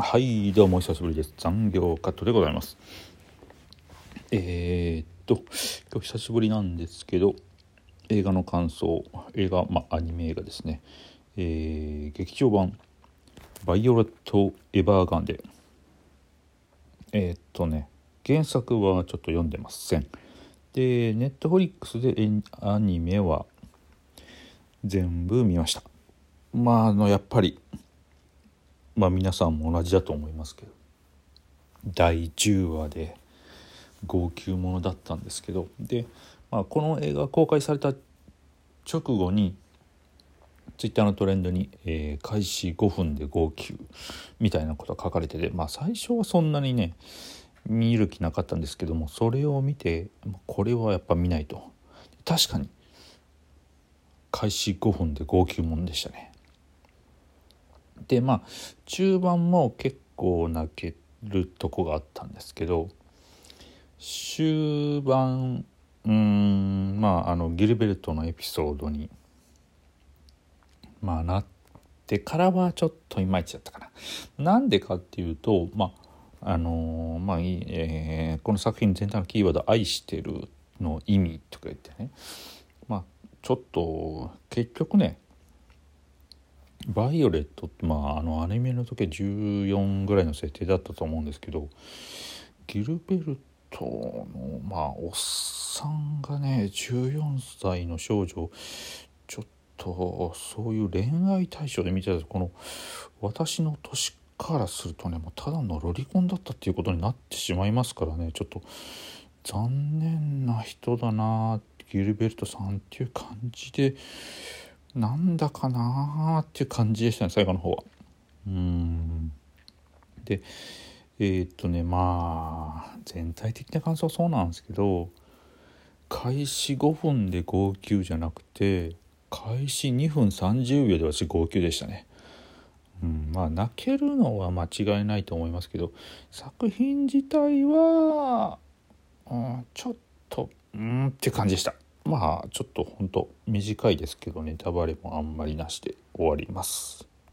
はいどうもお久しぶりです。残業カットでございます。えー、っと今日久しぶりなんですけど映画の感想映画まあアニメ映画ですね。えー、劇場版「バイオレット・エヴァーガンデ」えー、っとね原作はちょっと読んでません。でネットフリックスでアニメは全部見ました。まああのやっぱりまあ皆さんも同じだと思いますけど第10話で号泣ものだったんですけどで、まあ、この映画公開された直後にツイッターのトレンドに、えー、開始5分で号泣みたいなことが書かれててまあ最初はそんなにね見る気なかったんですけどもそれを見てこれはやっぱ見ないと。確かに開始5分で号泣もんでしたね。でまあ中盤も結構泣けるとこがあったんですけど終盤うんまああのギルベルトのエピソードにまあなってからはちょっといまいちだったかな。なんでかっていうとまああの、まあ、えー、この作品全体のキーワード「愛してる」の意味とか言ってねまあちょっと結局ねバイオレットってまああのアニメの時は14ぐらいの設定だったと思うんですけどギルベルトのまあおっさんがね14歳の少女ちょっとそういう恋愛対象で見てたこの私の年からするとねもうただのロリコンだったっていうことになってしまいますからねちょっと残念な人だなギルベルトさんっていう感じでなんだかなーっていう感じでしたね最後の方は。うんでえー、っとねまあ全体的な感想はそうなんですけど開始5分で号泣じゃなくて開始2分30秒で私号泣でしたね。うん、まあ泣けるのは間違いないと思いますけど作品自体は、うん、ちょっとうんって感じでした。まあちょっとほんと短いですけどネタバレもあんまりなしで終わります。